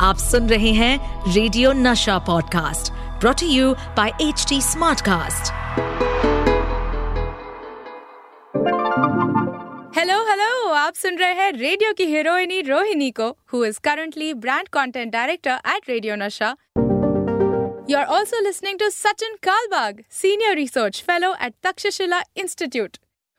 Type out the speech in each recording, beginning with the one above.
आप सुन रहे हैं radio Nasha podcast brought you by H T Smartcast hello hello आप सुन रहे हैं रेडियो की हीरोइनी रोहिणी को who is currently brand content director at radio Nasha You are also listening to Sachin Kalbag, Senior Research Fellow at Takshashila Institute.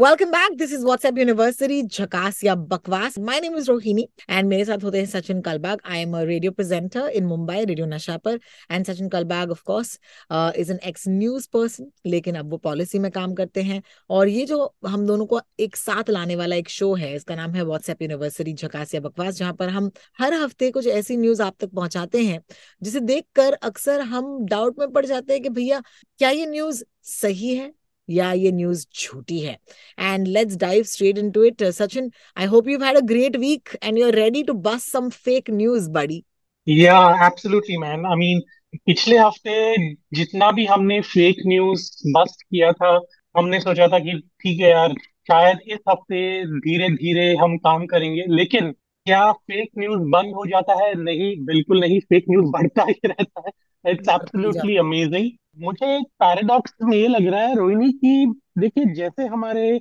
Welcome back this is WhatsApp university झकास या बकवास my name is Rohini and मेरे साथ होते हैं Sachin Kalbag. I am a radio presenter in Mumbai radio Nasha पर. And Sachin Kalbag of course is an ex news person लेकिन अब वो पॉलिसी में काम करते हैं. और ये जो हम दोनों को एक साथ लाने वाला एक शो है, इसका नाम है व्हाट्सएप यूनिवर्सिटी झकास या बकवास जहाँ पर हम हर हफ़्ते कुछ ऐसी न्यूज़ आप तक पहुंचाते हैं, जिसे देखकर अक्सर हम डाउट में पड़ जाते हैं कि भैया, क्या ये न्यूज़ सही है? या ये न्यूज़ झूठी है। And let's dive straight into it Sachin I hope you had a great week and you are ready to bust some fake news बडी या एब्सोल्युटली मैन आई मीन पिछले हफ़्ते जितना भी हमने फेक न्यूज़ बस्ट किया था, हमने सोचा था कि ठीक है यार, शायद इस हफ़्ते धीरे धीरे हम काम करेंगे। लेकिन क्या फेक न्यूज़ बंद हो जाता है? नहीं, बिल्कुल नहीं। फेक न्यूज़ बढ़ता ही रहता है। इट्स एब्सोल्युटली अमेजिंग मुझे एक पैराडॉक्स में ये लग रहा है रोहिणी की देखिए जैसे हमारे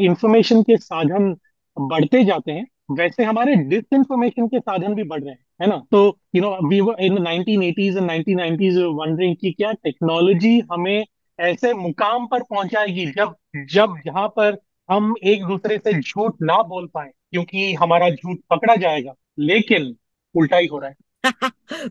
इंफॉर्मेशन के साधन बढ़ते जाते हैं वैसे हमारे डिसइंफॉर्मेशन के साधन भी बढ़ रहे हैं है ना? तो you know we were in 1980s and 1990s wondering कि क्या टेक्नोलॉजी हमें ऐसे मुकाम पर पहुंचाएगी जब जब जहाँ पर हम एक दूसरे से झूठ ना बोल पाए क्योंकि हमारा झूठ पकड़ा जाएगा लेकिन उल्टा ही हो रहा है।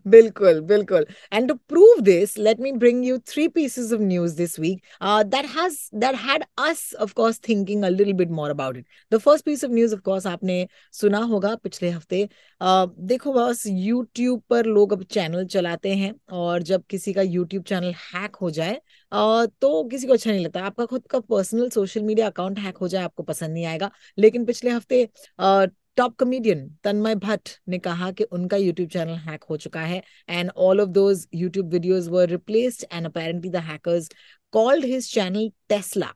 Bilkul. And to prove this, let me bring you three pieces of news this week uh, that has that had us, of course, thinking a little bit more about it. The first piece of news, of course, आपने सुना होगा पिछले हफ़्ते uh, देखो बस YouTube पर लोग अब चैनल चलाते हैं और जब किसी का YouTube चैनल हैक हो जाए Uh, तो किसी को अच्छा नहीं लगता आपका खुद का personal social media account hack हो जाए आपको पसंद नहीं आएगा लेकिन पिछले हफ़्ते uh, top comedian Tanmay Bhatt ने कहा कि उनका यूट्यूब चैनल हैक हो चुका है and all of those YouTube videos were replaced and apparently the hackers called his channel Tesla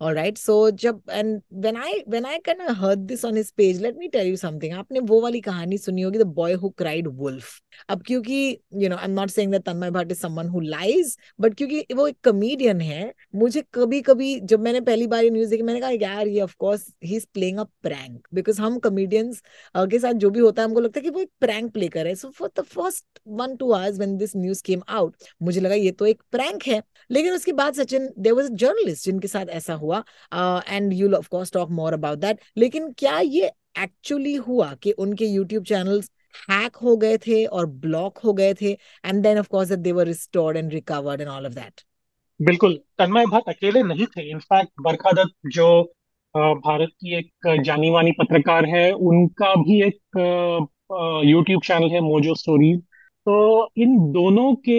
all right so jab and when i when i kind of heard this on his page let me tell you something आपने वो वाली कहानी सुनी होगी the boy who cried wolf अब क्योंकि you know I'm not saying that Tanmay Bhatt is someone who lies but क्योंकि वो एक comedian है मुझे कभी कभी जब मैंने पहली बार ये न्यूज़ देखी मैंने कहा यार ये of course he is playing a prank because हम comedians uh, के साथ जो भी होता है हमको लगता है कि वो एक prank play कर रहे हैं so for the first one two hours when this news came out मुझे लगा ये तो एक prank है लेकिन उसके बाद Sachin there was a journalist जिनके साथ ऐसा हुआ। And you of course talk more about that लेकिन क्या ये एक्चुअली हुआ कि उनके यूट्यूब चैनल्स हैक हो गए थे और ब्लॉक हो गए थे? And then of course they were restored and recovered and all of that बिल्कुल। तन्मय भट्ट अकेले नहीं थे। इनफैक्ट बरखा दत्त जो भारत की एक जानी मानी पत्रकार है, उनका भी एक यूट्यूब चैनल है मोजो स्टोरीज तो इन दोनों के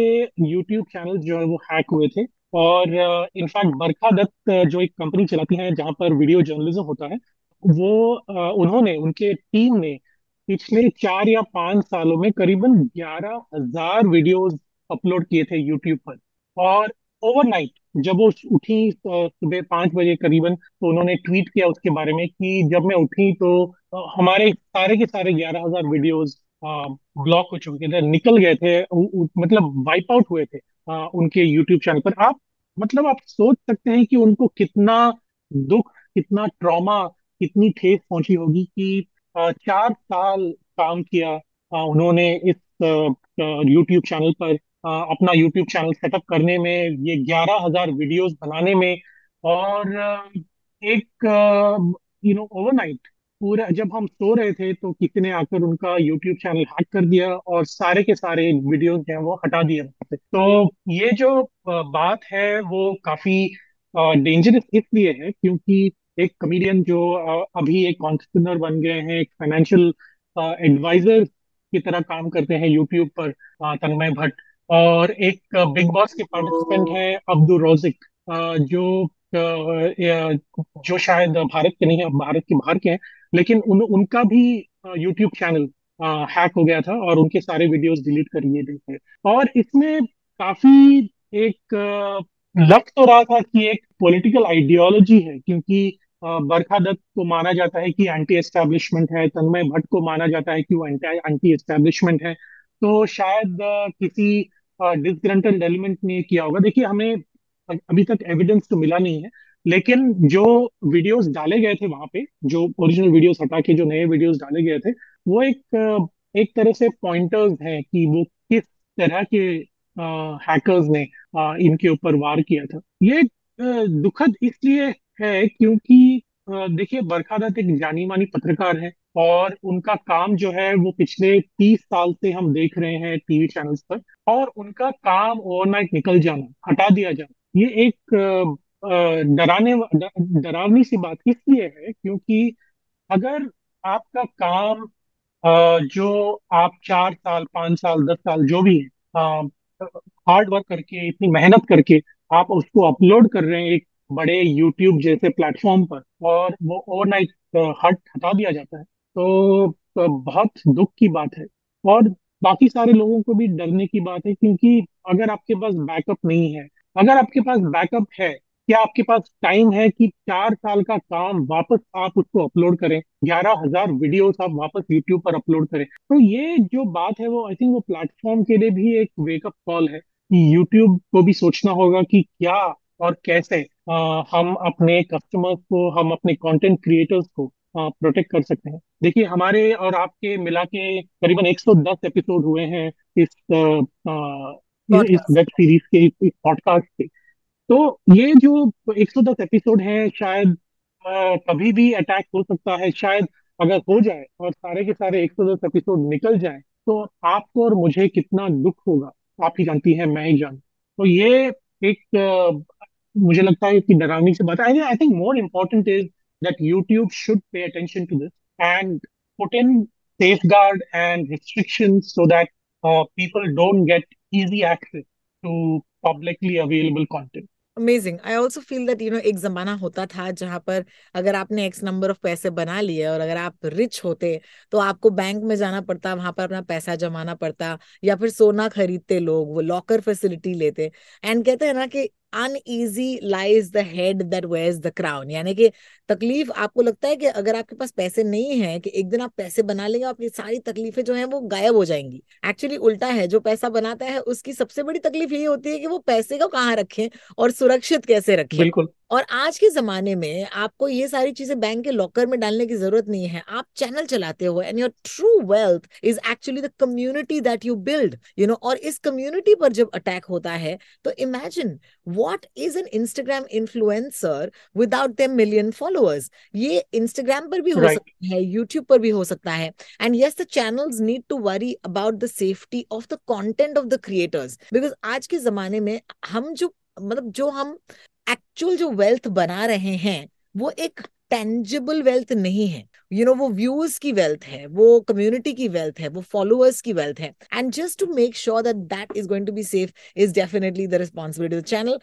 यूट्यूब चैनल जो है, वो हैक हुए थे। और इनफैक्ट बरखा दत्त जो एक कंपनी चलाती है, जहाँ पर वीडियो जर्नलिज्म होता है, वो उन्होंने, उनके टीम ने पिछले चार या पाँच सालों में करीबन ग्यारह हज़ार वीडियोज़ अपलोड किए थे यूट्यूब पर। और ओवरनाइट जब वो उठी सुबह पाँच बजे करीबन तो उन्होंने ट्वीट किया उसके बारे में कि जब मैं उठी तो हमारे सारे के सारे ग्यारह हज़ार वीडियोज़ ब्लॉक हो चुके थे, निकल गए थे मतलब वाइप आउट हुए थे। आ, उनके यूट्यूब चैनल पर। आप मतलब आप सोच सकते हैं कि उनको कितना दुख कितना ट्रॉमा कितनी ठेस पहुँची होगी कि आ, चार साल काम किया आ, उन्होंने इस यूट्यूब चैनल पर अपना यूट्यूब चैनल सेटअप करने में ये ग्यारह हज़ार वीडियोज़ बनाने में और एक यू नो ओवरनाइट पूरा जब हम सो रहे थे तो किसी ने आकर उनका यूट्यूब चैनल हैक कर दिया और सारे के सारे वीडियोस जो हैं वो हटा दिए तो ये जो बात है वो काफ़ी डेंजरस इसलिए है क्योंकि एक कमेडियन जो अभी एक कॉन्टरप्रनर बन गए हैं, एक फाइनेंशियल एडवाइजर की तरह काम करते हैं यूट्यूब पर तन्मय भट्ट और एक बिग बॉस के पार्टिसिपेंट है अब्दुल रोजिक जो जो शायद भारत के नहीं है, भारत के बाहर के हैं। लेकिन उन, उनका भी यूट्यूब चैनल हैक हो गया था और उनके सारे वीडियोस डिलीट कर दिए गए और इसमें काफ़ी एक लग तो रहा था कि एक पॉलिटिकल आइडियोलॉजी है, क्योंकि बरखा दत्त को माना जाता है कि एंटी एस्टेब्लिशमेंट है, तन्मय भट्ट को माना जाता है कि वो एंटी एस्टेब्लिशमेंट है। तो शायद किसी डिसग्रंटल्ड एलिमेंट ने किया होगा। देखिए, हमें अभी तक एविडेंस तो मिला नहीं है लेकिन जो वीडियोस डाले गए थे वहाँ पे जो ओरिजिनल वीडियोस हटा के जो नए वीडियोस डाले गए थे वो एक एक तरह से पॉइंटर्स हैं कि वो किस तरह के हैकर्स ने आ, इनके ऊपर वार किया था। ये दुखद इसलिए है क्योंकि देखिए बरखा दत्त एक जानी मानी पत्रकार है और उनका काम जो है वो पिछले तीस साल से हम देख रहे हैं टीवी चैनल्स पर और उनका काम ओवरनाइट निकल जाना हटा दिया जाना ये एक डराने डरावनी सी बात इसलिए है क्योंकि अगर आपका काम जो आप चार साल पाँच साल दस साल जो भी है हार्ड वर्क करके इतनी मेहनत करके आप उसको अपलोड कर रहे हैं एक बड़े यूट्यूब जैसे प्लेटफॉर्म पर और वो ओवरनाइट हट हटा दिया जाता है तो, तो बहुत दुख की बात है। और बाकी सारे लोगों को भी डरने की बात है क्योंकि अगर आपके पास बैकअप नहीं है अगर आपके पास बैकअप है क्या आपके पास टाइम है कि चार साल का काम वापस आप उसको अपलोड करें? ग्यारह हज़ार वीडियोस आप वापस यूट्यूब पर अपलोड करें। तो ये जो बात है वो आई थिंक वो प्लेटफॉर्म के लिए भी एक वेकअप कॉल है कि यूट्यूब को भी सोचना होगा कि क्या और कैसे आ, हम अपने कस्टमर्स को हम अपने कंटेंट क्रिएटर्स को प्रोटेक्ट कर सकते हैं। देखिए हमारे और आपके मिला के करीबन 110 एपिसोड हुए हैं इस आ, इस वेब सीरीज़ के इस पॉडकास्ट के। तो ये जो 110 एपिसोड है शायद कभी भी अटैक हो सकता है शायद अगर हो जाए और सारे के सारे 110 एपिसोड निकल जाए तो आपको और मुझे कितना दुख होगा आप ही जानती हैं मैं ही जान तो ये एक आ, मुझे लगता है कि डरावनी से बात है I think more important is that YouTube should pay attention to this and put in safeguard and restrictions so that uh, people don't get easy access to publicly available content. Amazing I also feel that you know एक जमाना होता था जहाँ पर अगर आपने x number of पैसे बना लिए और अगर आप रिच होते तो आपको बैंक में जाना पड़ता, वहाँ पर अपना पैसा जमाना पड़ता, या फिर सोना खरीदते लोग, वो लॉकर फैसिलिटी लेते। एंड कहते हैं ना कि uneasy lies the head that wears the crown यानी कि तकलीफ़ आपको लगता है कि अगर आपके पास पैसे नहीं है कि एक दिन आप पैसे बना लेंगे आपकी सारी तकलीफें जो है वो गायब हो जाएँगी। एक्चुअली उल्टा है जो पैसा बनाता है उसकी सबसे बड़ी तकलीफ़ यही होती है कि वो पैसे को कहाँ रखें और सुरक्षित कैसे रखें। बिल्कुल। और आज के जमाने में आपको ये सारी चीज़ें बैंक के लॉकर में डालने की ज़रूरत नहीं है। आप चैनल चलाते हो and your true wealth is actually the community that you build you know और इस कम्युनिटी पर जब अटैक होता है तो imagine what is an Instagram influencer without them million followers ये इंस्टाग्राम पर भी हो right. सकता है यूट्यूब पर भी हो सकता है. And yes the channels need to worry about the safety of the content of the creators because आज के जमाने में हम जो मतलब जो हम एक्चुअल जो वेल्थ बना रहे हैं वो एक टेंजिबल वेल्थ नहीं है। यू you नो know, वो व्यूज़ की वेल्थ है वो कम्युनिटी की वेल्थ है वो फॉलोअर्स की वेल्थ है। And just to make sure that that is going to be safe is definitely the responsibility channel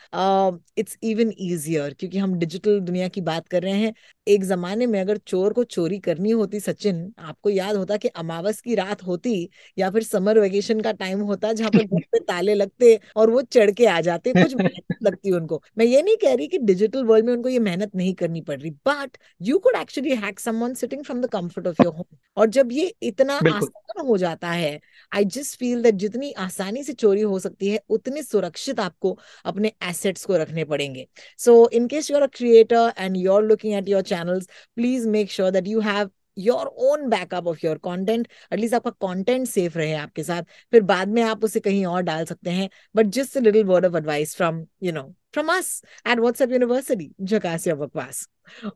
it's even easier क्योंकि हम डिजिटल दुनिया की बात कर रहे हैं। एक जमाने में अगर चोर को चोरी करनी होती सचिन आपको याद होता कि अमावस की रात होती या फिर समर वेकेशन का टाइम होता जहाँ पर घर पे ताले लगते और वो चढ़ के आ जाते कुछ मेहनत लगती उनको। मैं ये नहीं कह रही कि डिजिटल वर्ल्ड में उनको ये मेहनत नहीं करनी पड़ रही but you could actually hack someone sitting from the comfort of your home और जब ये इतना आसान हो जाता है आई जस्ट फील दैट जितनी आसानी से चोरी हो सकती है उतनी सुरक्षित आपको अपने एसेट्स को रखने पड़ेंगे। So in case you are a creator and you are looking at your channels please make sure that you have Your own backup of your content at least आपका कॉन्टेंट सेफ रहे आपके साथ फिर बाद में आप उसे कहीं और डाल सकते हैं but just little word of advice from you know from us at WhatsApp University, Jhakasya Bakwas.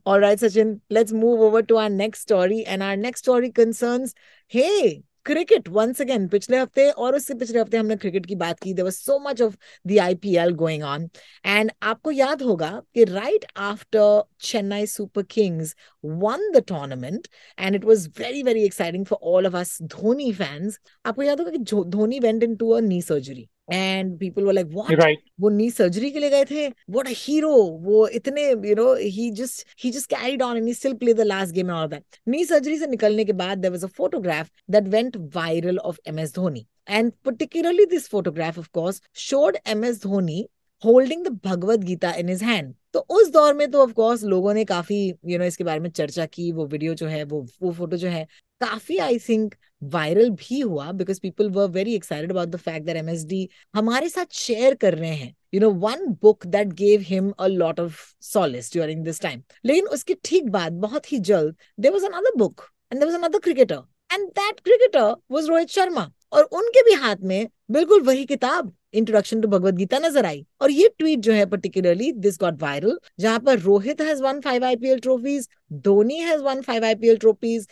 All right, Sachin, let's move over to our next story. And our next story concerns hey, cricket once again पिछले हफ़्ते और उससे पिछले हफ़्ते हमने cricket की बात की। There so much of the IPL going on and आपको याद होगा कि right after Chennai Super Kings won the tournament and it was very very exciting for all of us Dhoni fans आपको याद होगा कि Dhoni went into a knee surgery and people were like what right वो knee surgery के लिए गए थे? What a hero वो इतने you know he just he just carried on and he still play the last game and all that knee surgery से निकलने के बाद there was a photograph that went viral of M S Dhoni and particularly this photograph of course showed ms dhoni holding the Bhagavad Gita in his hand तो उस दौर में तो of course लोगों ने काफ़ी यू you नो know, इसके बारे में चर्चा की वो वीडियो जो है वो वो फ़ोटो जो है काफ़ी आई थिंक वायरल भी हुआ because people were very excited about the fact that MSD हमारे साथ शेयर कर रहे हैं। You know one book that gave him a lot of solace during this time लेकिन उसके ठीक बाद बहुत ही जल्द there was another book and there was another cricketer and that cricketer was Rohit Sharma. और उनके भी हाथ में बिल्कुल वही किताब। इंट्रोडक्शन टू भगवत गीता नज़र आई। और ये ट्वीट जो है पर्टिकुलरली दिस गॉट वायरल जहाँ पर Rohit has won five IPL trophies Dhoni has won five IPL trophies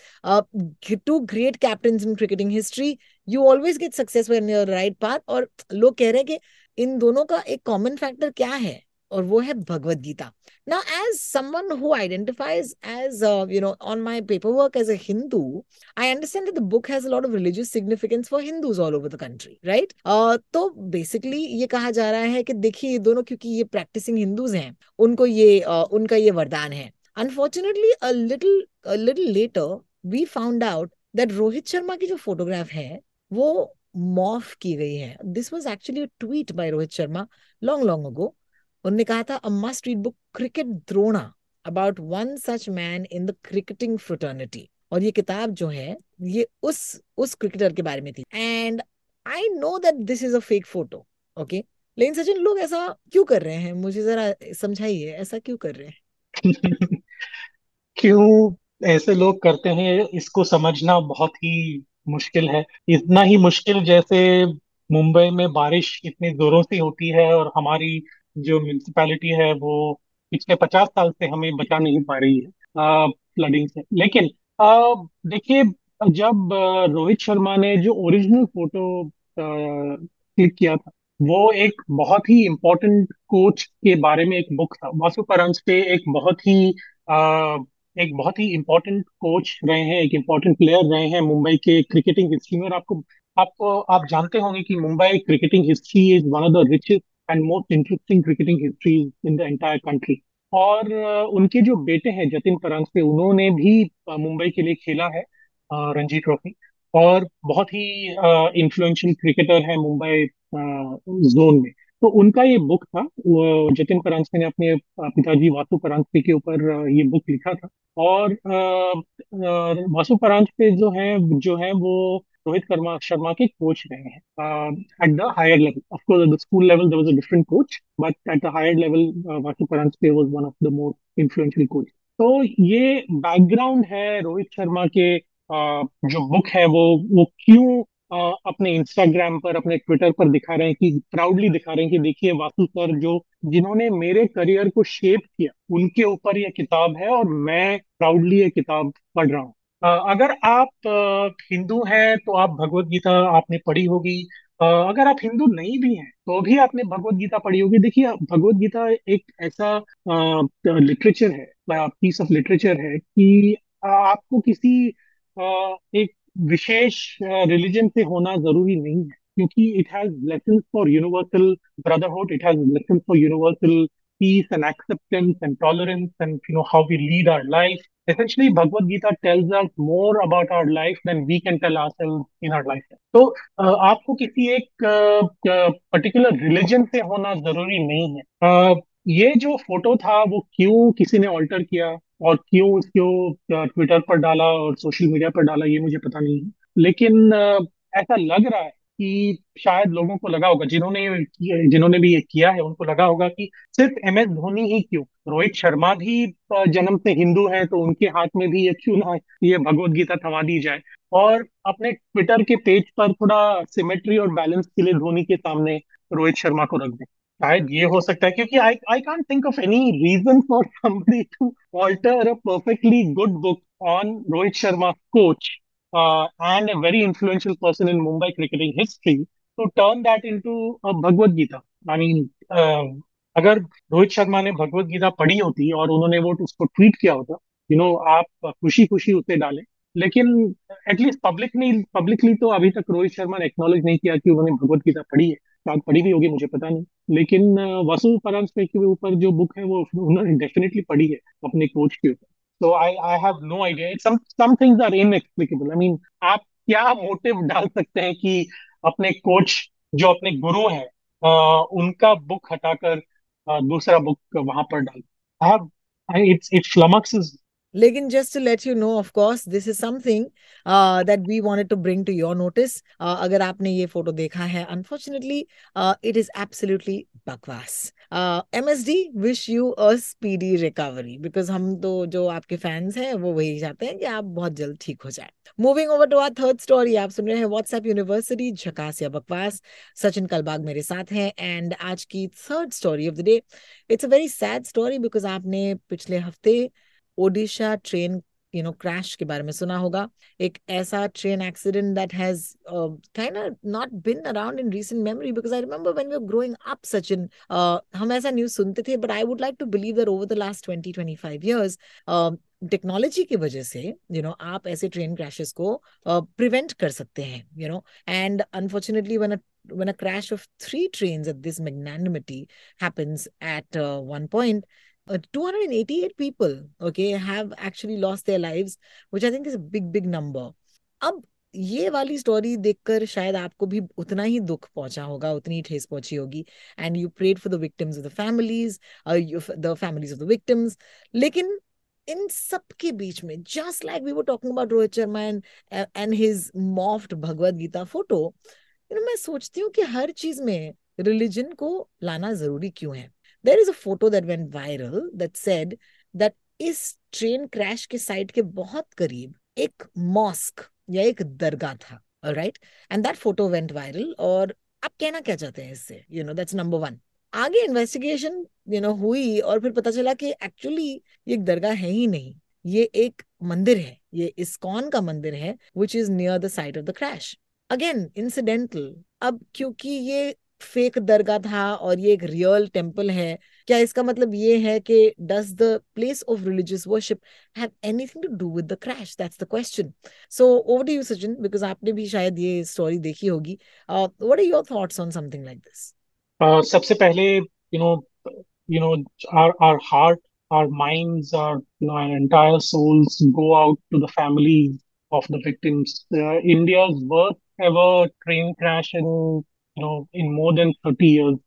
two great captain in cricketing history you always get success right path और लोग कह रहे हैं कि इन दोनों का एक कॉमन फैक्टर क्या है? और वो है भगवत गीता ना as someone who identifies as you know on my paperwork as a Hindu I understand that the book has a lot of religious significance for Hindus all over the country right तो basically ये कहा जा रहा है कि देखिए ये दोनों क्योंकि ये प्रैक्टिसिंग हिंदूज हैं उनको ये uh, उनका ये वरदान है. Unfortunately a little a little later we found out that Rohit Sharma की जो फोटोग्राफ है वो मॉफ की गई है. This was actually a tweet by Rohit Sharma long long ago उन्होंने कहा था a must read book cricket Drona about one such man in the cricketing fraternity और ये किताब जो है, ये उस उस क्रिकेटर के बारे में थी। And I know that this is a fake photo okay लेकिन सचिन, लोग ऐसा क्यों कर रहे हैं? मुझे जरा समझाइए, ऐसा क्यों कर रहे हैं? क्यों ऐसे लोग करते हैं, इसको समझना बहुत ही मुश्किल है। इतना ही मुश्किल जैसे मुंबई में बारिश इतनी जोरों से होती है और हमारी जो म्यूनिसपैलिटी है वो पिछले पचास साल से हमें बचा नहीं पा रही है फ्लडिंग से। लेकिन देखिए जब रोहित शर्मा ने जो ओरिजिनल फ़ोटो क्लिक किया था वो एक बहुत ही इम्पोर्टेंट कोच के बारे में एक बुक था। वासु परंस पे एक बहुत ही आ, एक बहुत ही इम्पोर्टेंट कोच रहे हैं एक इम्पोर्टेंट प्लेयर रहे हैं मुंबई के क्रिकेटिंग हिस्ट्री में। और आपको आपको आप जानते होंगे कि Mumbai cricketing history is one of the richest and most interesting cricketing history in the entire country और उनके जो बेटे हैं, जतिन परांजपे उन्होंने भी मुंबई के लिए खेला है रणजी ट्रॉफी। और बहुत ही इन्फ्लुएंशियल क्रिकेटर है मुंबई जोन में। तो उनका ये बुक था जतिन परांजपे ने अपने पिताजी वासु परांजपे के ऊपर ये बुक लिखा था। और वासु परांजपे जो है जो है वो रोहित शर्मा शर्मा के कोच रहे हैं। At the higher level of course the school level there was a different coach but at the higher level Vasu Paranjpe was one of the more influential coach तो ये बैकग्राउंड है रोहित शर्मा के uh, जो book है वो वो क्यों uh, अपने इंस्टाग्राम पर अपने ट्विटर पर दिखा रहे हैं कि प्राउडली दिखा रहे हैं कि देखिए वासु सर जो जिन्होंने मेरे करियर को शेप किया उनके ऊपर ये किताब है और मैं प्राउडली ये किताब पढ़ रहा हूँ। अगर आप हिंदू हैं तो आप भगवत गीता आपने पढ़ी होगी। अगर आप हिंदू नहीं भी हैं तो भी आपने भगवत गीता पढ़ी होगी। देखिए, भगवत गीता एक ऐसा लिटरेचर है पीस ऑफ़ लिटरेचर है कि आपको किसी एक विशेष रिलीजन से होना ज़रूरी नहीं है। क्योंकि it has lesson for universal brotherhood it has lesson for universal peace and acceptance and tolerance and you know how we lead our life essentially bhagavad gita tells us more about our life than we can tell ourselves in our life तो uh, आपको किसी एक particular uh, religion से होना ज़रूरी नहीं है uh, ये जो फ़ोटो था वो क्यों किसी ने ऑल्टर किया और क्यों उसको ट्विटर पर डाला और सोशल मीडिया पर डाला ये मुझे पता नहीं है लेकिन ऐसा लग रहा है कि शायद लोगों को लगा होगा, जिन्होंने जिन्होंने भी ये किया है, उनको लगा होगा कि सिर्फ़ एम एस धोनी ही क्यों? रोहित शर्मा भी जन्म से हिंदू हैं तो उनके हाथ में भी ये क्यों ना ये भगवत गीता थमा दी जाए? और अपने ट्विटर के पेज पर थोड़ा सिमेट्री और बैलेंस के लिए धोनी के सामने रोहित शर्मा को रख दें। शायद ये हो सकता है, क्योंकि I I can't think of any reason for somebody to alter a perfectly good book on Rohit Sharma coach uh, and a very influential person in Mumbai cricketing history to turn that into a Bhagavad Gita. I mean, uh, अगर रोहित शर्मा ने भगवत गीता पढ़ी होती और उन्होंने वो उसको tweet किया होता यू नो आप खुशी खुशी उसे डालें। लेकिन एटलीस्ट पब्लिक नहीं पब्लिकली तो अभी तक रोहित शर्मा ने एक्नोलेज नहीं किया कि उन्होंने भगवत गीता पढ़ी है। शायद पढ़ी भी होगी मुझे पता नहीं। लेकिन वसु परांजपे के ऊपर जो बुक है वो उन्होंने डेफिनेटली पढ़ी है अपने कोच के ऊपर। so I I have no idea. It's some some things are inexplicable. आप क्या मोटिव डाल सकते हैं कि अपने कोच जो अपने गुरु हैं उनका बुक हटाकर दूसरा बुक वहाँ पर डाल I have it's it's flummox is लेकिन just let you know of course this is something that we wanted to bring to your notice अगर आपने ये फ़ोटो देखा है अनफॉर्चुनेटली इट इज़ एब्सोल्युटली बकवास. MSD wish you a speedy recovery because हम तो जो आपके फैंस हैं, वो वही चाहते हैं कि आप बहुत जल्द ठीक हो जाए. Moving over to our third story आप सुन रहे हैं व्हाट्सएप यूनिवर्सिटी झकास या बकवास. सचिन कलबाग मेरे साथ हैं एंड आज की third story of the day it's a very sad story because आपने पिछले हफ़्ते Odisha train you know crash के बारे में सुना होगा। एक ऐसा train accident that has kind of not been around in recent memory because I remember when we were growing up Sachin हम ऐसा न्यूज़ सुनते थे but I would like to believe that over the last 20 25 years technology की वजह से you know आप ऐसे train crashes को प्रिवेंट कर सकते हैं you know and unfortunately when when a crash of three trains at this magnanimity happens at uh, one point uh, 288 people okay have actually lost their lives which i think is a big big number. अब ये वाली story देखकर शायद आपको भी उतना ही दुख पहुँचा होगा उतनी ठेस पहुँची होगी। And you prayed for the victims of the families the families of the victims लेकिन इन सब के बीच में just like we were talking about Rohit Sharma and and his morphed Bhagavad Gita photo you know मैं सोचती हूँ कि हर चीज़ में रिलीजन को लाना ज़रूरी क्यों है? There is a photo that went viral that said that इस ट्रेन क्रैश के साइट के बहुत करीब एक मॉस्क या एक दरगाह था right and that photo went viral और आप कहना क्या चाहते हैं इससे? You know that's number one आगे इन्वेस्टिगेशन यू नो हुई और फिर पता चला कि एक्चुअली ये दरगाह है ही नहीं. ये एक मंदिर है. ये इस्कॉन का मंदिर है which is near the site of the crash again incidental अब क्योंकि ये फेक दरगाह था और ये एक रियल टेंपल है। क्या इसका मतलब ये है कि does the place of religious worship have anything to do with the crash that's the question so over to you Sachin because आपने भी शायद ये स्टोरी देखी होगी। What are your thoughts on something like this सबसे पहले you know you know our our heart our minds our you know our entire souls go out to the families of the victims. Uh, india's worst ever train crash you know in more than 30 years.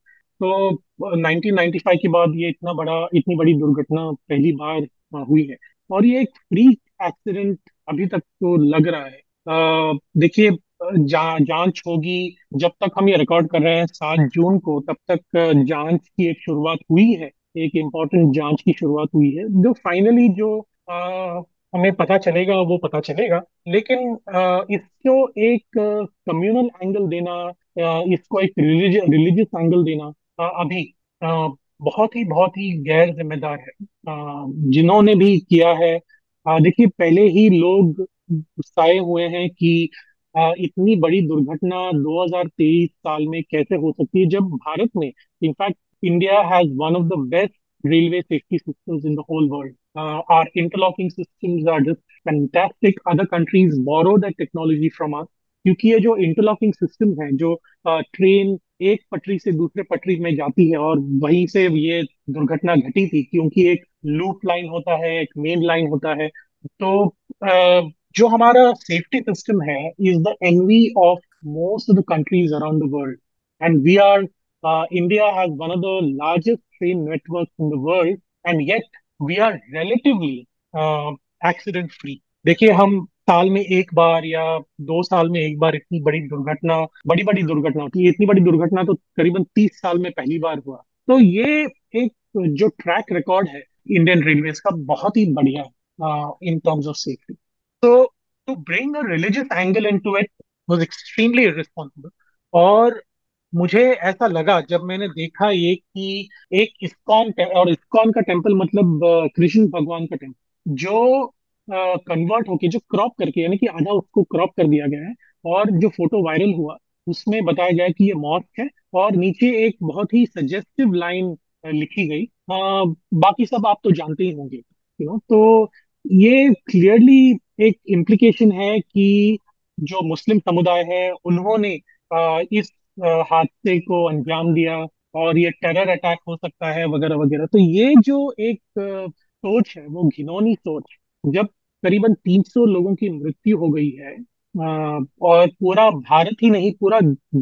तो 1995 के बाद ये इतना बड़ा इतनी बड़ी दुर्घटना पहली बार uh, हुई है। और ये एक फ्रीक एक्सीडेंट अभी तक तो लग रहा है। Uh, देखिए जा, जाँच होगी। जब तक हम ये रिकॉर्ड कर रहे हैं सात जून को तब तक जाँच की एक शुरुआत हुई है। एक इम्पोर्टेंट जाँच की शुरुआत हुई है। जो फाइनली जो हमें पता चलेगा वो पता चलेगा लेकिन आ, इसको एक कम्युनल एंगल देना आ, इसको एक रिलीजियस एंगल देना आ, अभी बहुत ही बहुत ही गैर जिम्मेदार है जिन्होंने भी किया है देखिए पहले ही लोग गुस्साए हुए हैं कि इतनी बड़ी दुर्घटना 2023 साल में कैसे हो सकती है जब भारत में in fact India has one of the best railway safety systems in the whole world. Uh, our interlocking systems are just fantastic. Other countries borrow that technology from us. क्योंकि ये जो इंटरलॉकिंग सिस्टम है जो uh, train एक पटरी से दूसरे पटरी में जाती है और वहीं से ये दुर्घटना घटी थी क्योंकि एक लूप लाइन होता है एक मेन लाइन होता है तो uh, जो हमारा सेफ्टी सिस्टम है is the envy of most of the countries around the world and we are India has one of the largest train network in the world and yet are relatively uh, accident free. देखिए हम साल में एक बार या दो साल में एक बार इतनी बड़ी दुर्घटना बड़ी बड़ी दुर्घटना होती है इतनी बड़ी दुर्घटना तो करीबन तीस साल में पहली बार हुआ तो ये एक जो ट्रैक रिकॉर्ड है इंडियन रेलवे का बहुत ही बढ़िया इन टर्म्स ऑफ़ सेफ्टी तो to bring a religious angle into it was extremely irresponsible और मुझे ऐसा लगा जब मैंने देखा ये कि एक इस्कॉन और इस्कॉन का टेंपल मतलब कृष्ण भगवान का टेंपल जो कन्वर्ट होके जो क्रॉप करके यानी कि आधा उसको क्रॉप कर दिया गया है और जो फ़ोटो वायरल हुआ उसमें बताया गया कि ये मॉस्क है और नीचे एक बहुत ही सजेस्टिव लाइन लिखी गई। आ, बाकी सब आप तो जानते ही होंगे यू नो तो ये क्लियरली एक इम्प्लीकेशन है कि जो मुस्लिम समुदाय है उन्होंने आ, इस हादसे को अंजाम दिया और ये टेरर अटैक हो सकता है वगैरह वगैरह। तो ये जो एक सोच है, वो घिनौनी सोच जब करीबन 300 लोगों की मृत्यु हो गई है और पूरा भारत ही नहीं, पूरा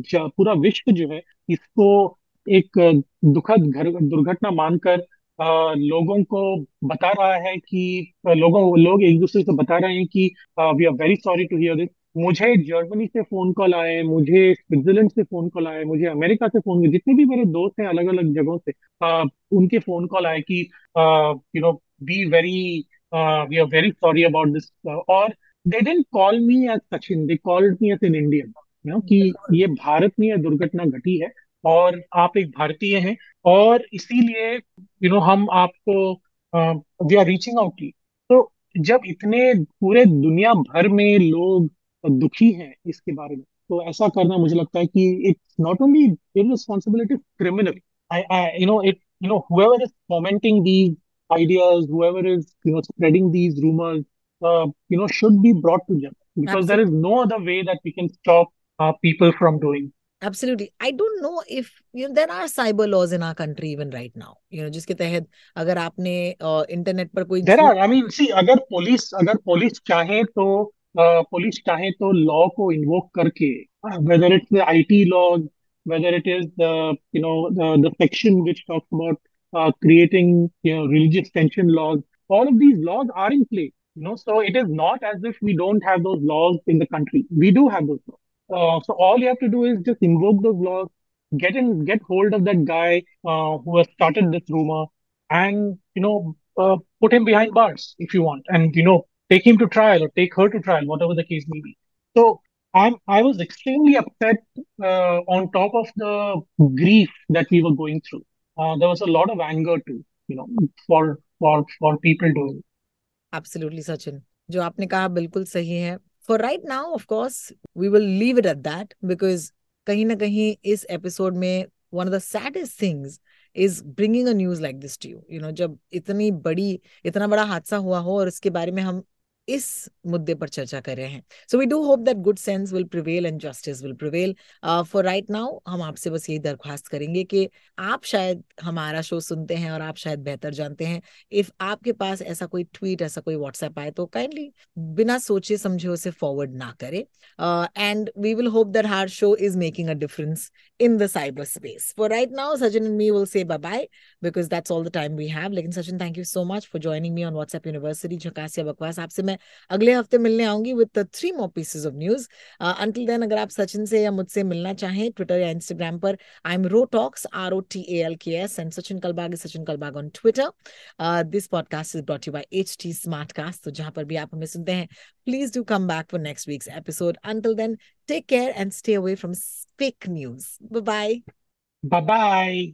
पूरा विश्व जो है, इसको एक दुखद घर, दुर्घटना मानकर लोगों को बता रहा है कि लोगों, लोग एक दूसरे से बता रहे हैं कि we are very sorry to hear this मुझे जर्मनी से फ़ोन कॉल आए मुझे स्विट्जरलैंड से फ़ोन कॉल आए मुझे अमेरिका से फ़ोन जितने भी मेरे दोस्त हैं अलग अलग जगहों से आ, उनके फ़ोन कॉल आए कि you know be very we are very sorry about this और they didn't call me as Sachin they called me as an Indian you know कि ये भारत में यह दुर्घटना घटी है और आप एक भारतीय हैं और इसीलिए यू नो हम आपको वी आर रीचिंग आउट की तो जब इतने पूरे दुनिया भर में लोग दुखी हैं इसके बारे में तो ऐसा करना मुझे लगता है कि it's not only irresponsibility criminal I I you know it no these ideas whoever is you know spreading these rumors uh, you know should be brought to justice because Absolutely. there is no other way that we can stop uh, people from doing Absolutely. I don't know if you know there are cyber laws in our country even right now. You know जिसके तहत अगर आपने internet पर कोई there are I mean see अगर police अगर police चाहे तो पुलिस चाहे तो लॉ को इन्वोक करके whether it's the IT laws whether it is the you know the, the section which talks about uh, creating you know religious tension laws all of these laws are in play you know so it is not as if we don't have those laws in the country we do have those laws uh, so all you have to do is just invoke those laws, get in, get hold of that guy uh, who has started this rumor, and you know, uh, put him behind bars if you want, and you know, take him to trial or take her to trial, whatever the case may be. So I'm I was extremely upset uh, on top of the grief that we were going through. Uh, there was a lot of anger too, you know, for for for people doing. Absolutely, Sachin. जो आपने कहा बिल्कुल सही है for right now, of course, we will leave it at that because kahin na kahin is episode mein one of the saddest things is bringing a news like this to you. You know, जब इतनी बड़ी इतना बड़ा हादसा हुआ हो और इसके बारे में हम इस मुद्दे पर चर्चा कर रहे हैं। So we do hope that good sense will prevail and justice will prevail for right now हम आपसे बस यही दरख्वास्त करेंगे कि आप शायद हमारा शो सुनते हैं और आप शायद बेहतर जानते हैं। इफ़ आपके पास ऐसा कोई ट्वीट ऐसा कोई व्हाट्सएप आए तो काइंडली बिना सोचे, समझे उसे फॉरवर्ड ना करें। And we will hope that our show is making a difference in the cyber space for right now Sachin and me will say bye bye because that's all the time we have लेकिन Sachin thank you so much for joining me on WhatsApp university झकासिया बकवास। आपसे मैं अगले हफ़्ते मिलने आऊँगी with three more pieces of news until then अगर आप सचिन से या मुझसे मिलना चाहें ट्विटर या इंस्टाग्राम पर I am ro talks R O T A L K S and Sachin Kalbag is Sachin Kalbag on Twitter this podcast is brought you by H T smart cast तो जहाँ पर भी आप हमें सुनते हैं please do come back for next week's episode until then take care and stay away from fake news bye bye